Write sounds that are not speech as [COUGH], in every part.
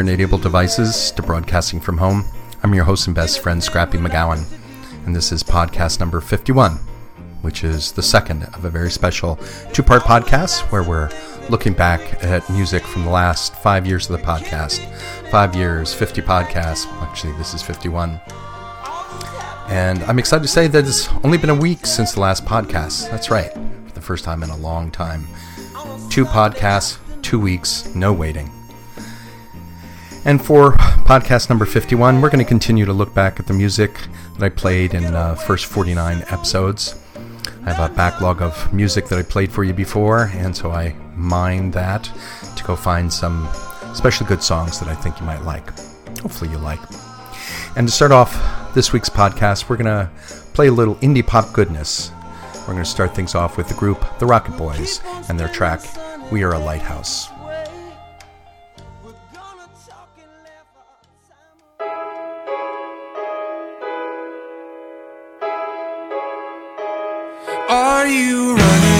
internet-enabled devices to broadcasting from home. I'm your host and best friend, Scrappy McGowan, and this is podcast number 51, which is the second of a very special two-part podcast where we're looking back at music from the last five years of the podcast. Five years, 50 podcasts. Actually, this is 51. And I'm excited to say that it's only been a week since the last podcast. That's right, for the first time in a long time. Two podcasts, two weeks, no waiting. And for podcast number 51, we're going to continue to look back at the music that I played in the uh, first 49 episodes. I have a backlog of music that I played for you before, and so I mine that to go find some especially good songs that I think you might like. Hopefully, you like. And to start off this week's podcast, we're going to play a little indie pop goodness. We're going to start things off with the group The Rocket Boys and their track, We Are a Lighthouse. Are you running?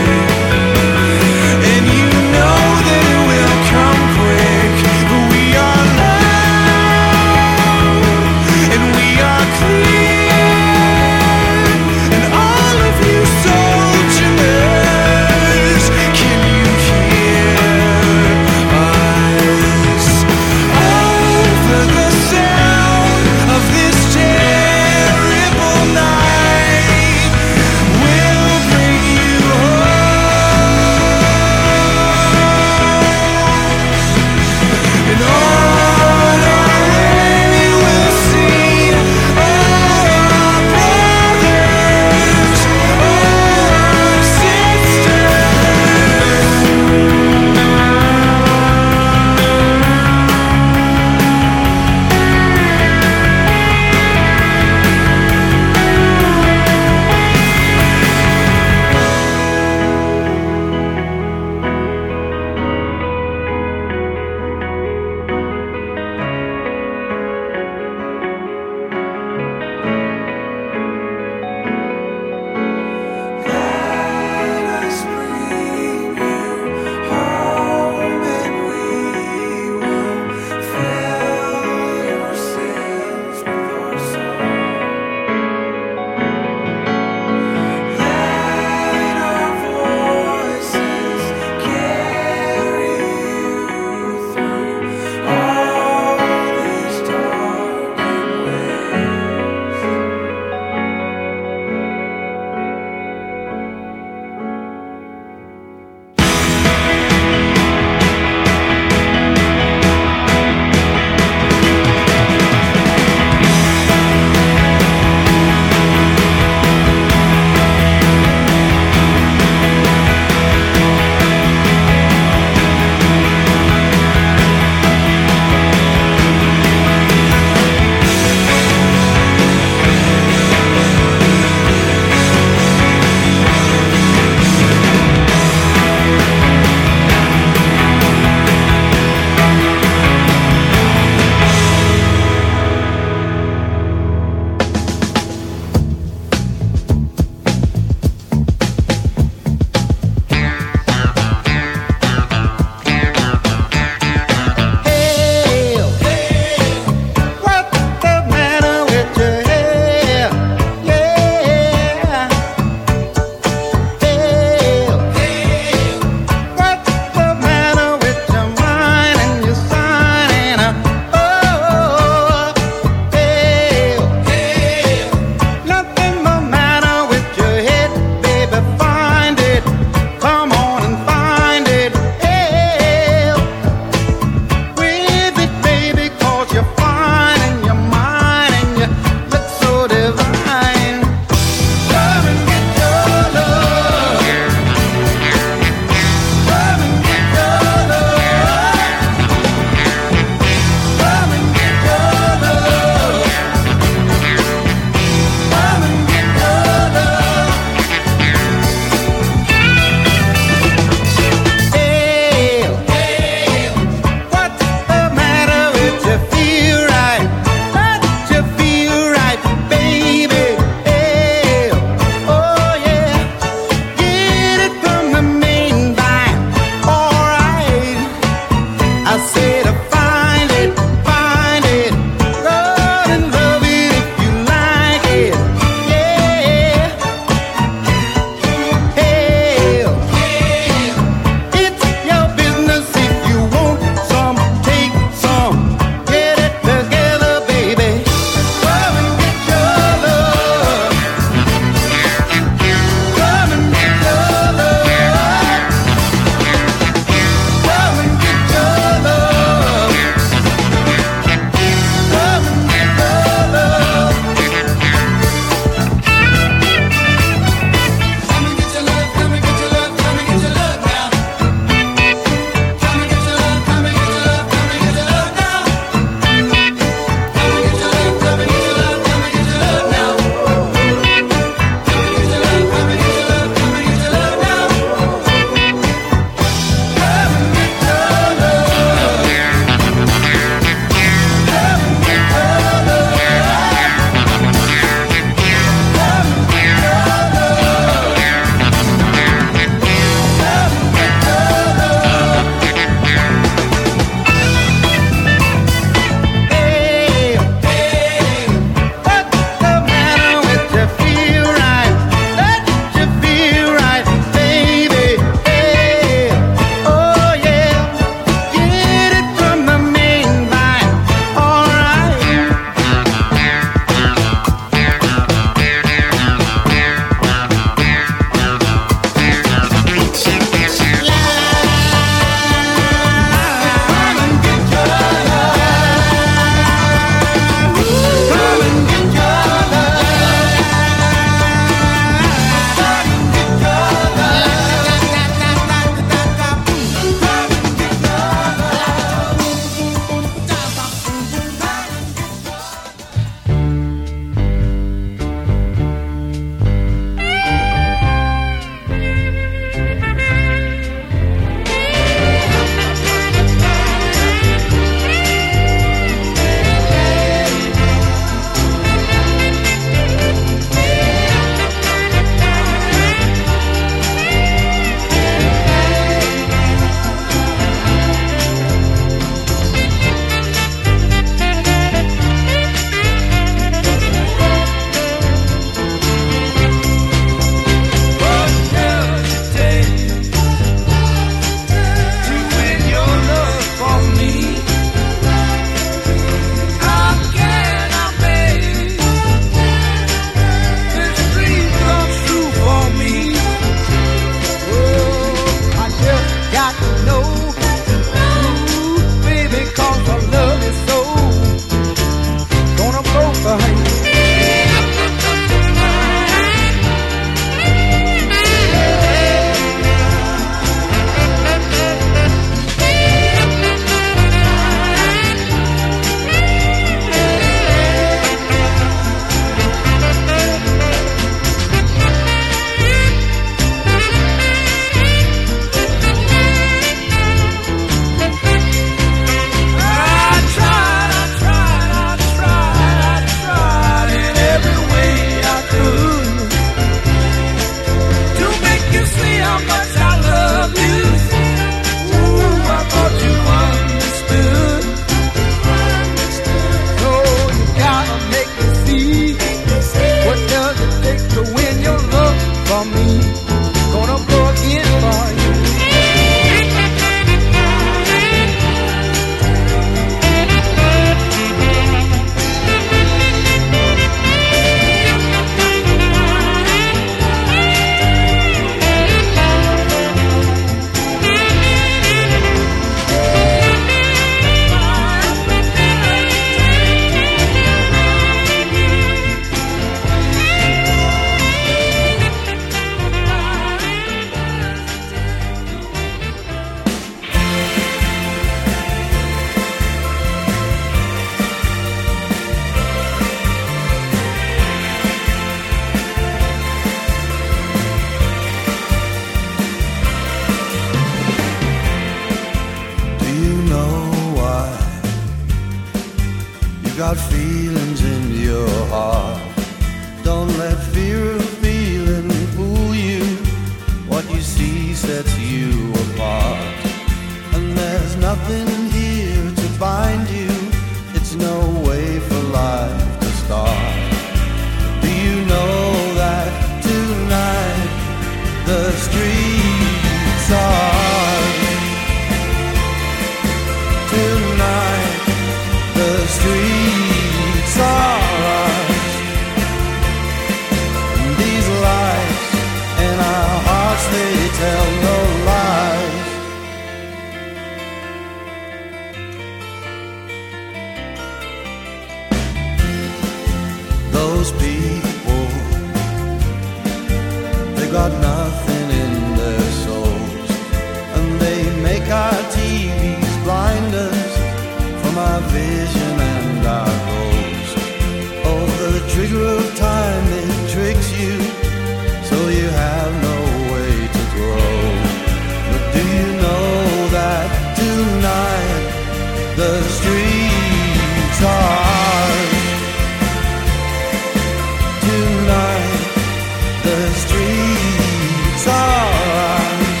Ours.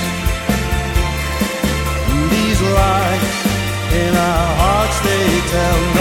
These lights in our hearts, they tell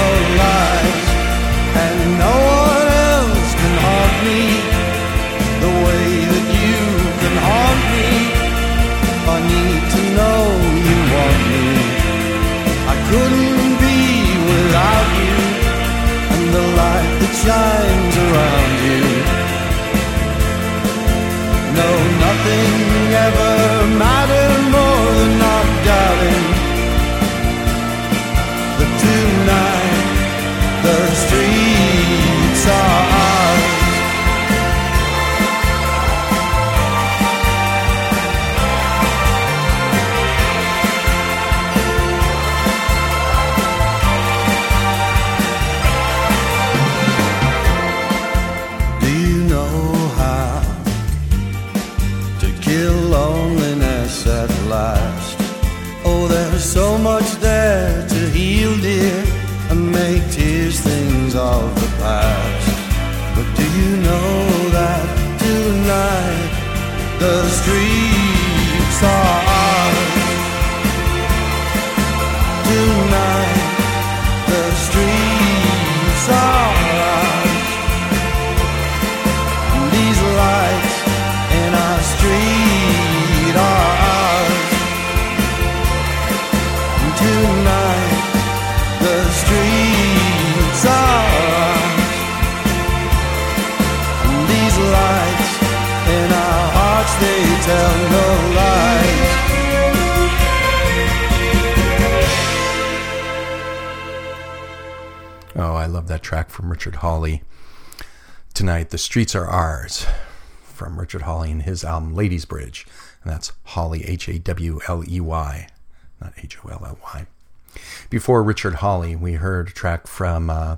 Richard Hawley. Tonight, The Streets Are Ours from Richard Hawley and his album Lady's Bridge. And that's Hawley, H A W L E Y, not H O L L Y. Before Richard Hawley, we heard a track from, uh,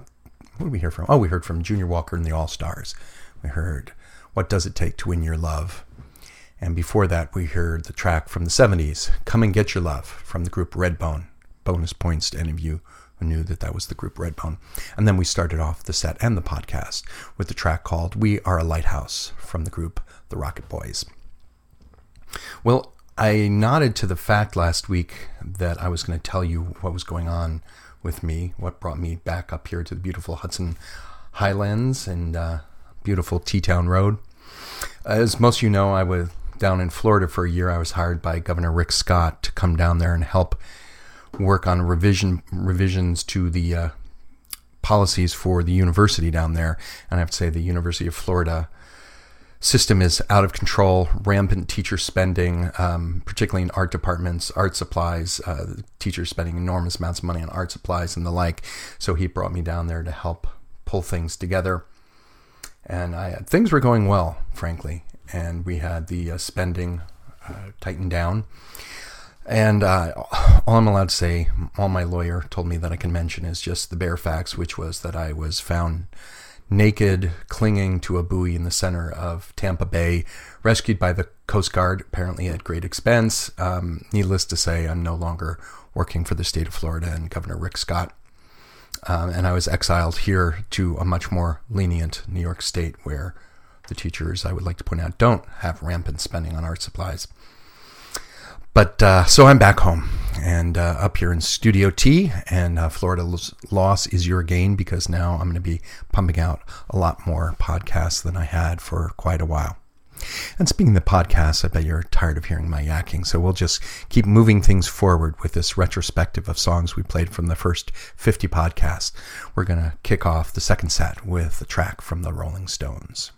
what did we hear from? Oh, we heard from Junior Walker and the All Stars. We heard What Does It Take to Win Your Love? And before that, we heard the track from the 70s, Come and Get Your Love, from the group Redbone. Bonus points to any of you knew that that was the group Redbone. And then we started off the set and the podcast with the track called We Are a Lighthouse from the group The Rocket Boys. Well, I nodded to the fact last week that I was going to tell you what was going on with me, what brought me back up here to the beautiful Hudson Highlands and uh, beautiful T Town Road. As most of you know, I was down in Florida for a year. I was hired by Governor Rick Scott to come down there and help work on revision revisions to the uh, policies for the university down there. And I have to say, the University of Florida system is out of control, rampant teacher spending, um, particularly in art departments, art supplies, uh, teachers spending enormous amounts of money on art supplies and the like. So he brought me down there to help pull things together. And I, things were going well, frankly. And we had the uh, spending uh, tightened down. And uh, all I'm allowed to say, all my lawyer told me that I can mention is just the bare facts, which was that I was found naked, clinging to a buoy in the center of Tampa Bay, rescued by the Coast Guard, apparently at great expense. Um, needless to say, I'm no longer working for the state of Florida and Governor Rick Scott. Um, and I was exiled here to a much more lenient New York State where the teachers, I would like to point out, don't have rampant spending on art supplies. But uh, so I'm back home and uh, up here in Studio T, and uh, loss is your gain because now I'm going to be pumping out a lot more podcasts than I had for quite a while. And speaking of the podcasts, I bet you're tired of hearing my yakking, so we'll just keep moving things forward with this retrospective of songs we played from the first 50 podcasts. We're going to kick off the second set with a track from the Rolling Stones.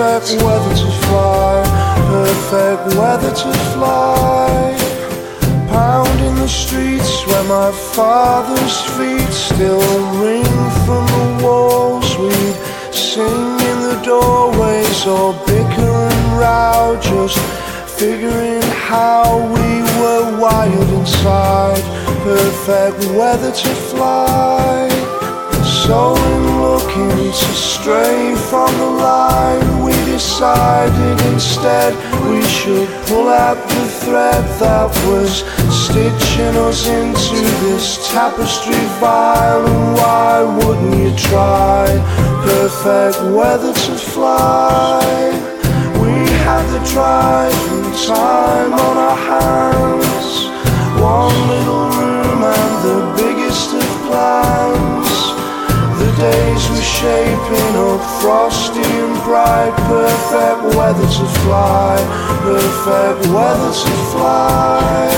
Perfect weather to fly, perfect weather to fly. Pounding the streets where my father's feet still ring from the walls. We'd sing in the doorways or bicker and row, just figuring how we were wired inside. Perfect weather to fly. So in looking to stray from the line, we decided instead we should pull out the thread that was stitching us into this tapestry vile. And why wouldn't you try? Perfect weather to fly. We had the driving time on our hands. One little room and the biggest of plans. Days were shaping up frosty and bright. Perfect weather to fly, perfect weather to fly.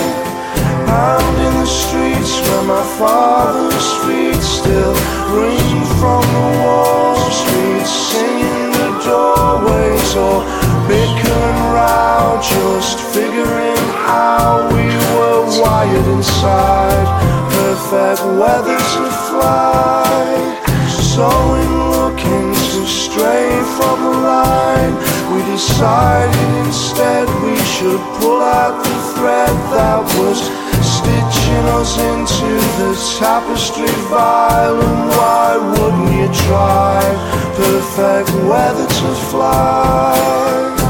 Pound in the streets where my father's feet still ring from the walls. We'd sing in the doorways or bicker and row, just figuring how we were wired inside. Perfect weather to fly. So in looking to stray from the line, we decided instead we should pull out the thread that was stitching us into the tapestry vile. And why wouldn't you try? Perfect weather to fly.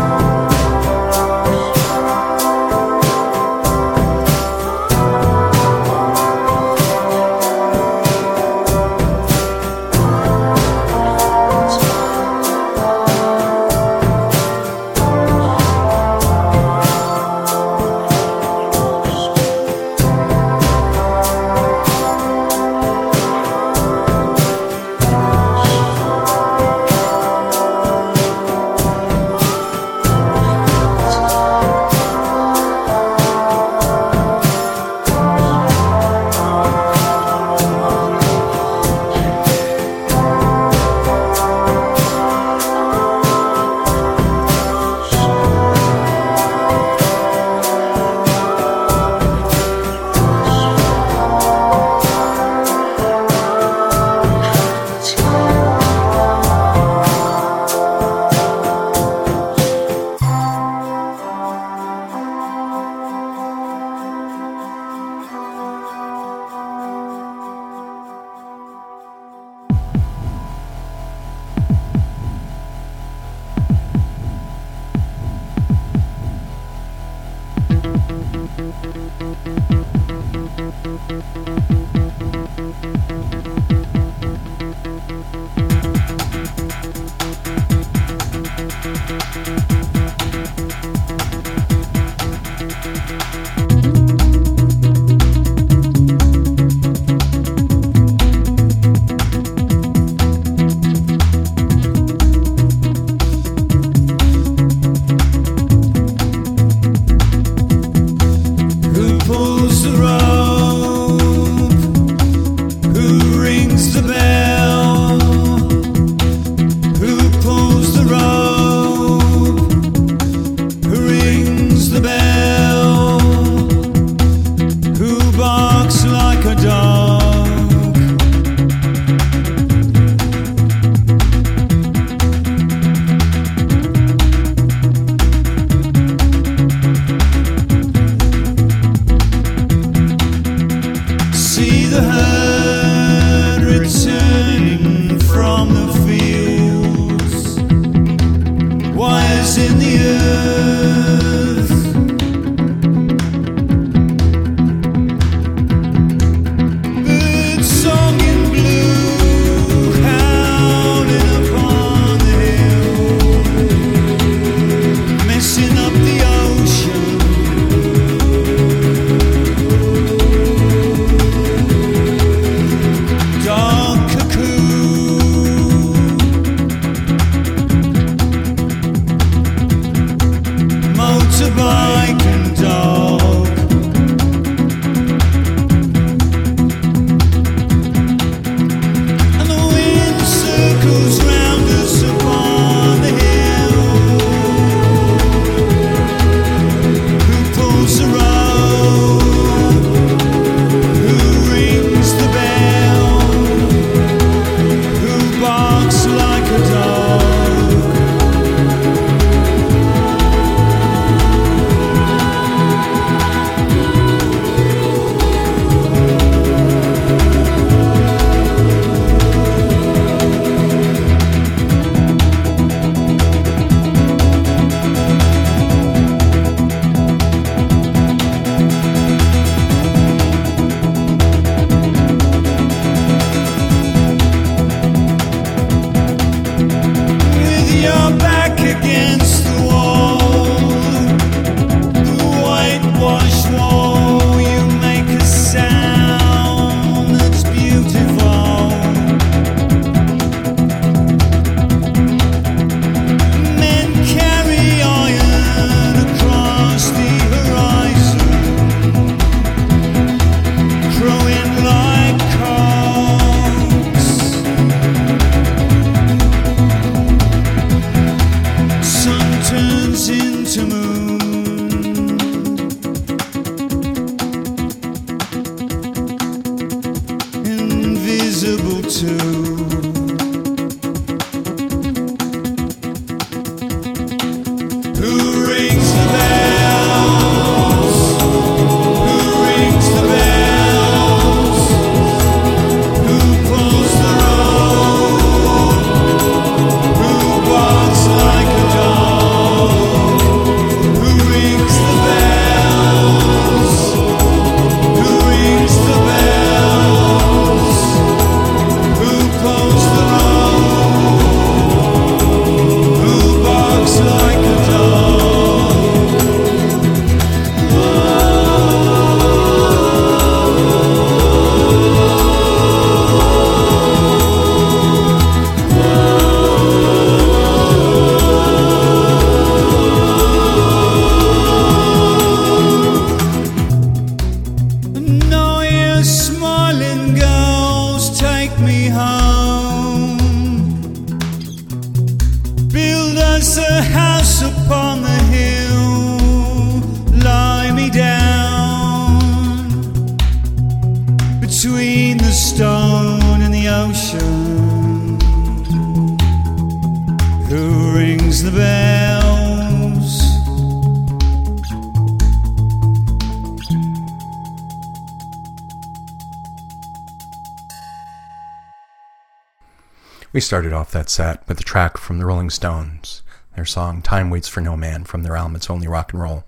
We started off that set with a track from the Rolling Stones, their song Time Waits for No Man from their album It's Only Rock and Roll.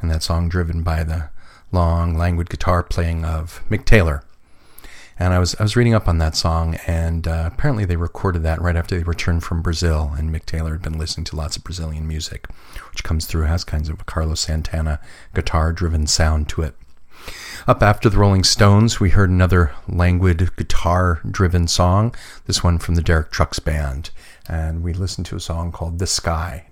And that song driven by the long, languid guitar playing of Mick Taylor. And I was I was reading up on that song, and uh, apparently they recorded that right after they returned from Brazil. And Mick Taylor had been listening to lots of Brazilian music, which comes through has kinds of a Carlos Santana guitar-driven sound to it. Up after the Rolling Stones, we heard another languid guitar driven song, this one from the Derek Trucks Band. And we listened to a song called The Sky,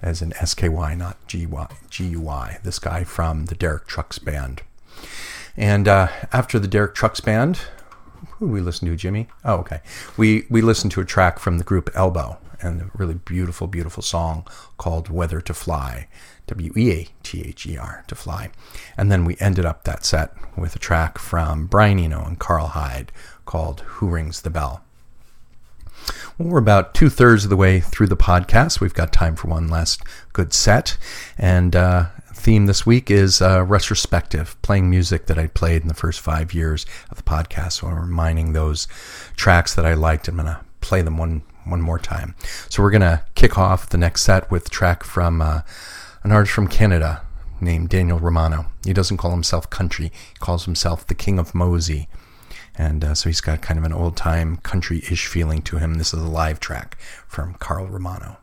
as in S K Y, not G U Y. The Sky from the Derek Trucks Band. And uh, after the Derek Trucks Band, who we listen to, Jimmy? Oh, okay. We, we listened to a track from the group Elbow and a really beautiful, beautiful song called Weather to Fly. W E A T H E R, to fly. And then we ended up that set with a track from Brian Eno and Karl Hyde called Who Rings the Bell. Well, we're about two thirds of the way through the podcast. We've got time for one last good set. And uh, theme this week is uh, retrospective, playing music that I played in the first five years of the podcast. So I'm reminding those tracks that I liked. I'm going to play them one one more time. So we're going to kick off the next set with track from uh, an artist from Canada named Daniel Romano. He doesn't call himself country, he calls himself the King of Mosey. And uh, so he's got kind of an old time country ish feeling to him. This is a live track from Carl Romano.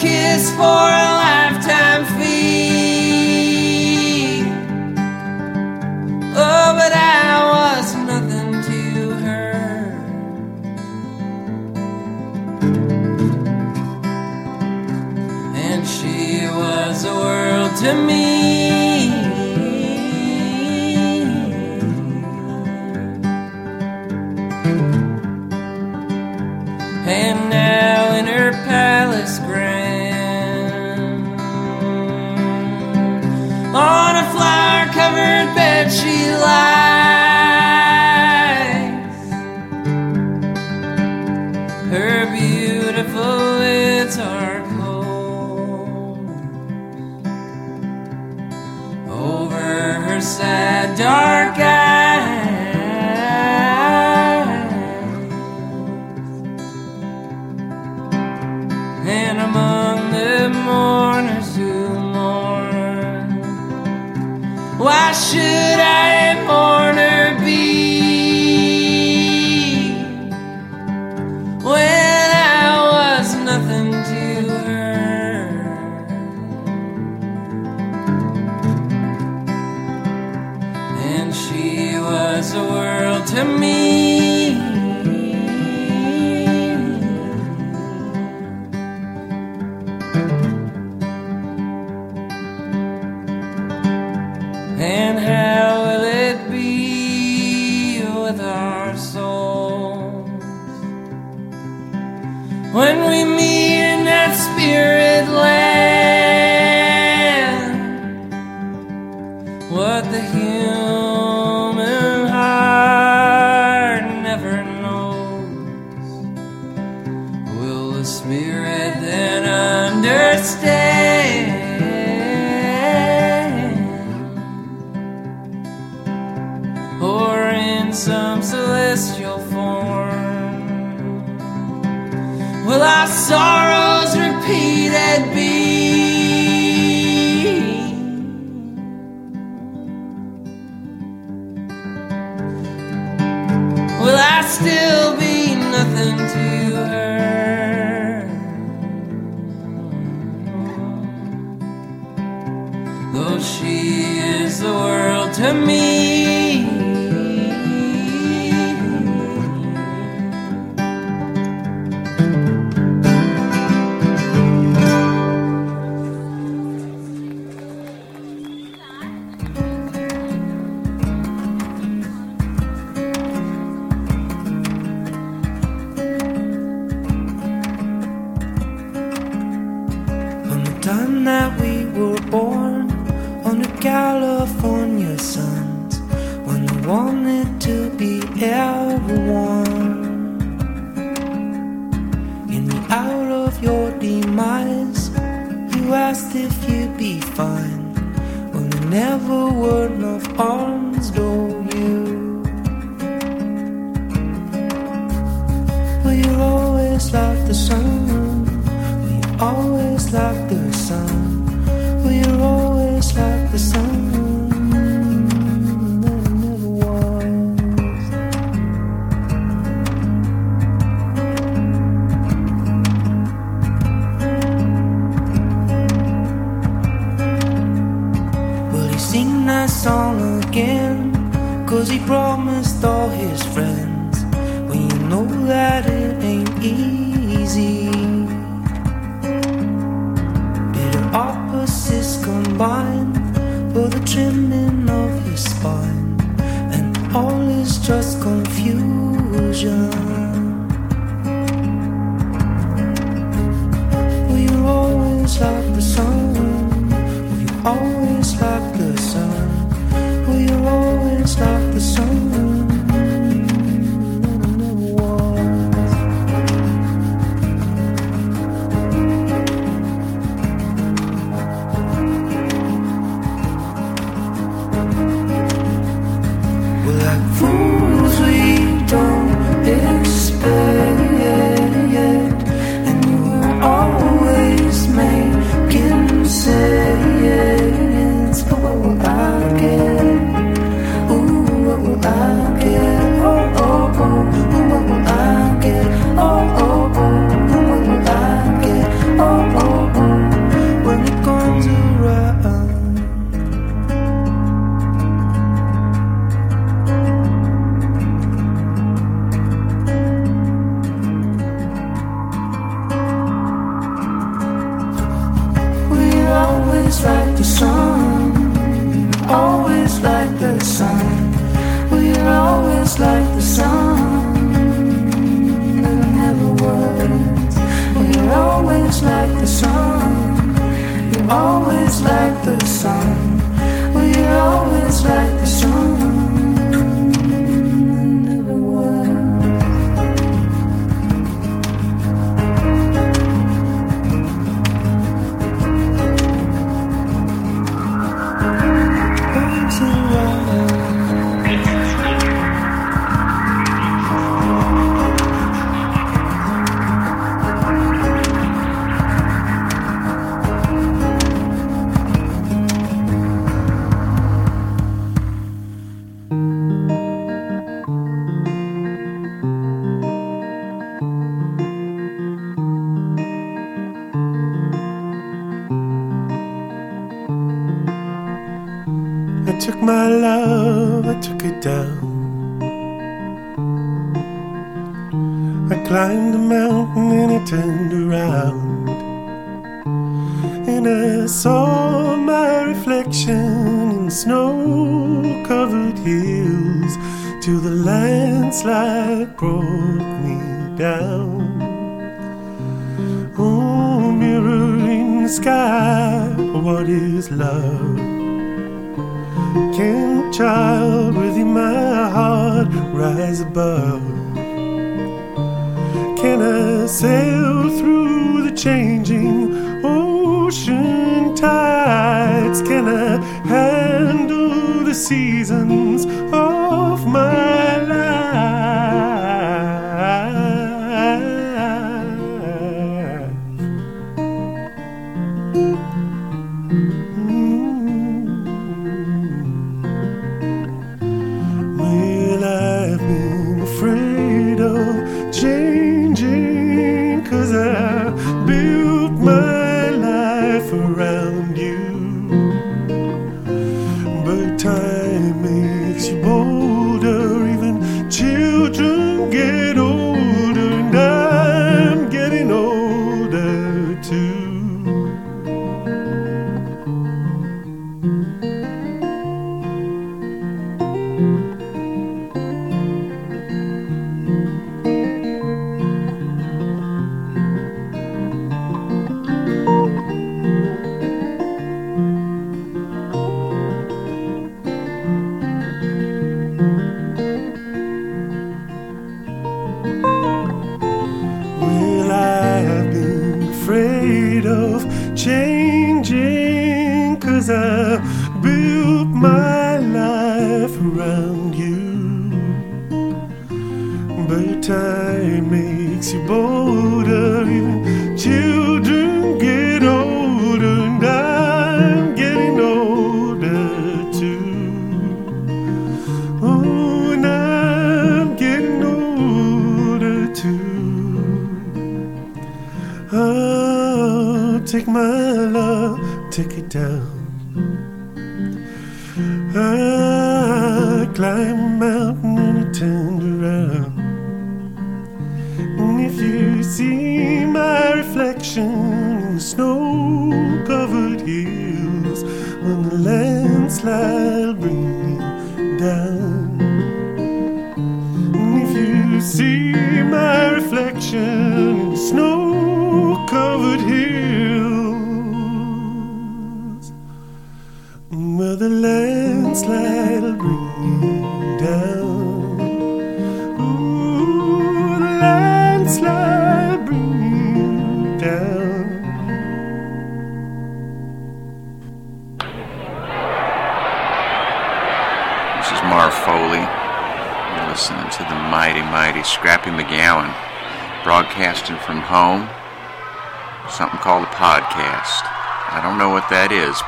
Kiss for a lifetime The Spirit, then understand. Or in some celestial form, will our sorrows repeated be? Will I still be nothing to you? the world to me.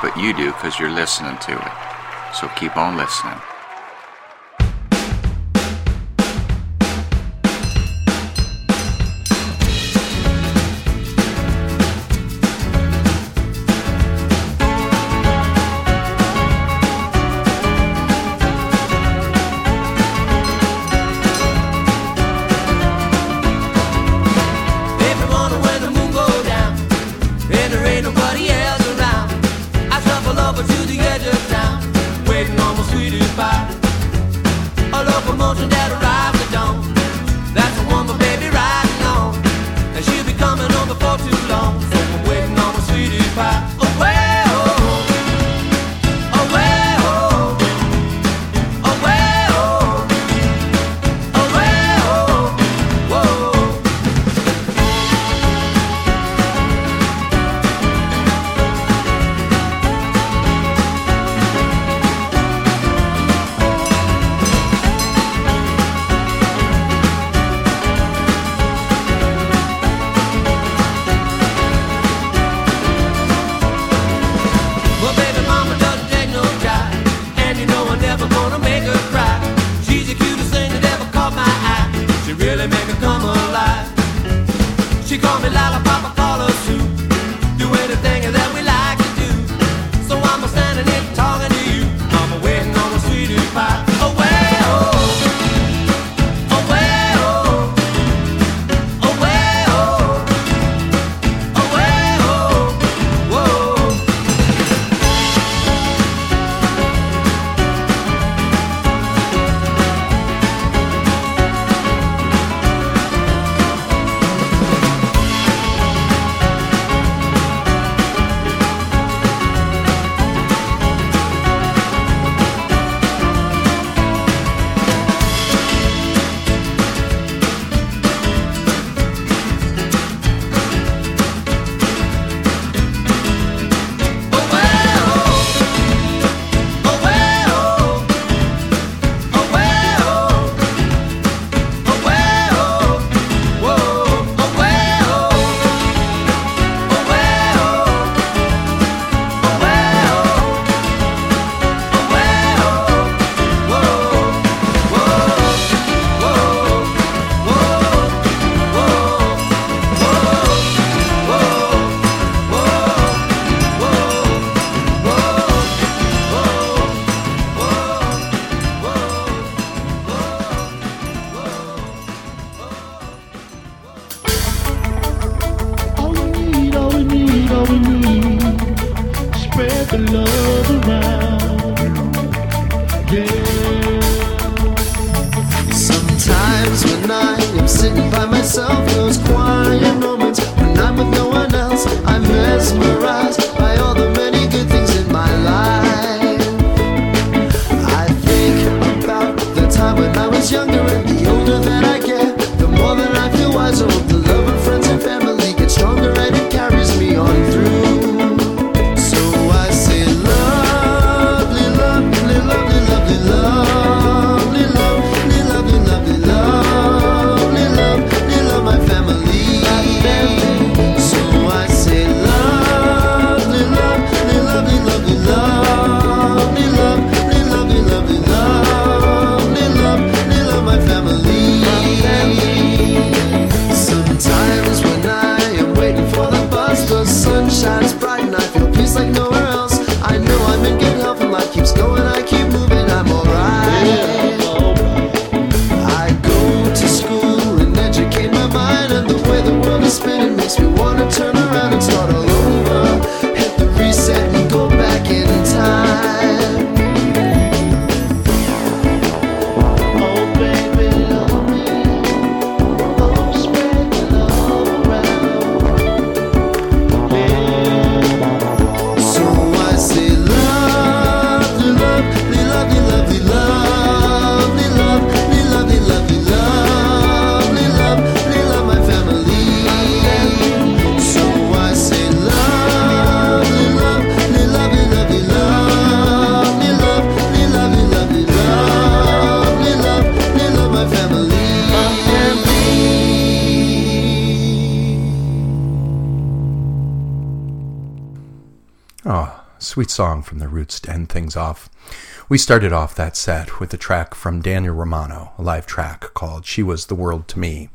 but you do because you're listening to it. So keep on listening. The Roots to end things off. We started off that set with a track from Daniel Romano, a live track called She Was the World to Me.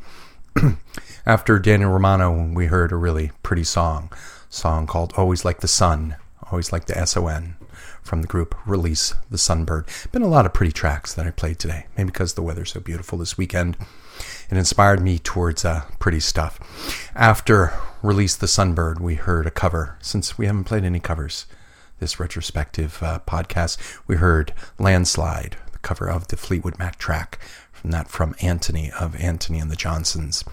[CLEARS THROAT] After Daniel Romano, we heard a really pretty song, song called Always Like the Sun, Always Like the S-O-N, from the group Release the Sunbird. Been a lot of pretty tracks that I played today, maybe because the weather's so beautiful this weekend. It inspired me towards uh, pretty stuff. After Release the Sunbird, we heard a cover. Since we haven't played any covers this retrospective uh, podcast, we heard Landslide, the cover of the Fleetwood Mac track from that from Anthony of Anthony and the Johnsons.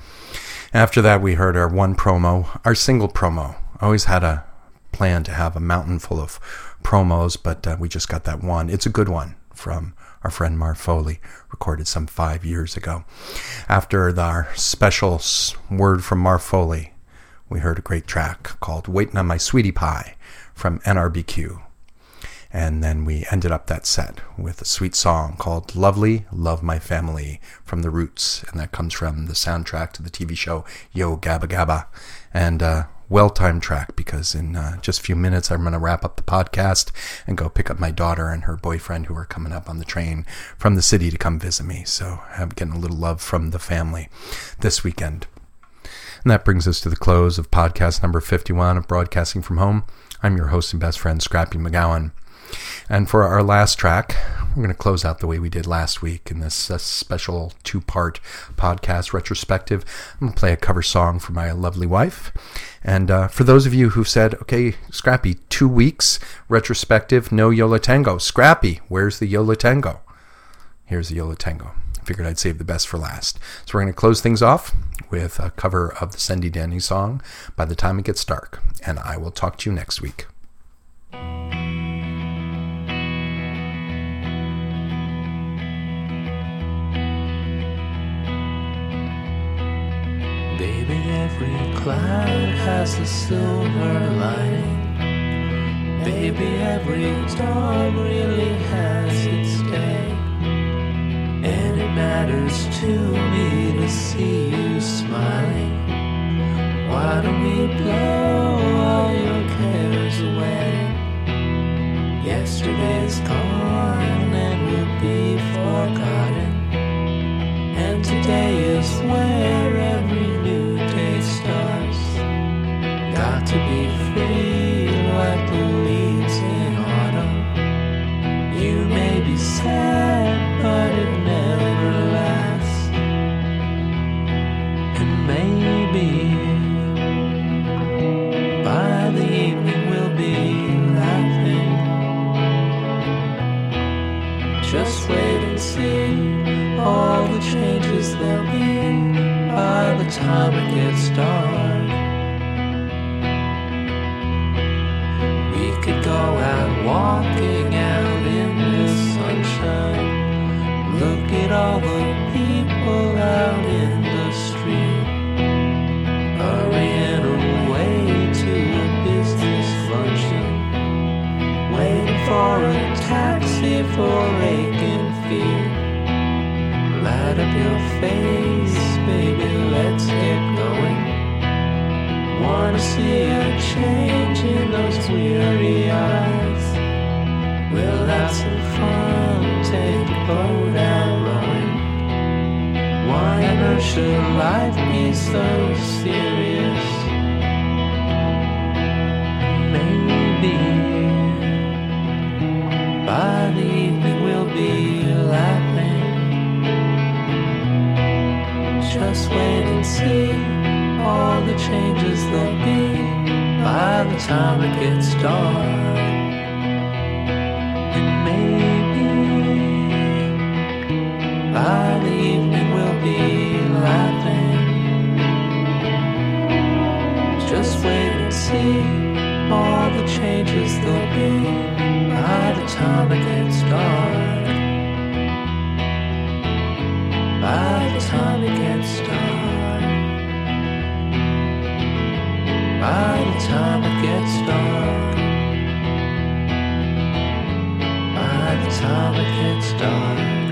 After that, we heard our one promo, our single promo. I always had a plan to have a mountain full of promos, but uh, we just got that one. It's a good one from our friend Mar Foley, recorded some five years ago. After the, our special word from Mar Foley, we heard a great track called Waiting on My Sweetie Pie from NRBQ. And then we ended up that set with a sweet song called Lovely Love My Family from The Roots. And that comes from the soundtrack to the TV show Yo Gabba Gabba. And uh, well timed track because in uh, just a few minutes I'm going to wrap up the podcast and go pick up my daughter and her boyfriend who are coming up on the train from the city to come visit me. So I'm getting a little love from the family this weekend. And that brings us to the close of podcast number 51 of Broadcasting from Home. I'm your host and best friend, Scrappy McGowan. And for our last track, we're going to close out the way we did last week in this uh, special two part podcast retrospective. I'm going to play a cover song for my lovely wife. And uh, for those of you who've said, okay, Scrappy, two weeks retrospective, no Yo La Tengo. Scrappy, where's the Yo La Tengo? Here's the Yo La Tengo. I figured I'd save the best for last. So we're going to close things off with a cover of the Sandy Denny song, By the Time It Gets Dark. And I will talk to you next week. Baby, every cloud has a silver lining. Baby, every storm really has its. And it matters to me to see you smiling. Why don't we blow all your cares away? Yesterday's gone and will be forgotten. And today is where time it gets dark. We could go out walking out in the sunshine. Look at all the people out in the street. Hurrying away to a business function. Waiting for a taxi for aching Wanna see a change in those weary eyes. We'll have some fun, take a boat out rowing. Why on earth should life be so serious? Maybe by the evening we'll be laughing. Just wait and see changes there'll be by the time it gets dark. And maybe by the evening we'll be laughing. Just wait and see all the changes there'll be by the time it gets dark. By the time it gets dark. By the time it gets dark. By the time it gets dark.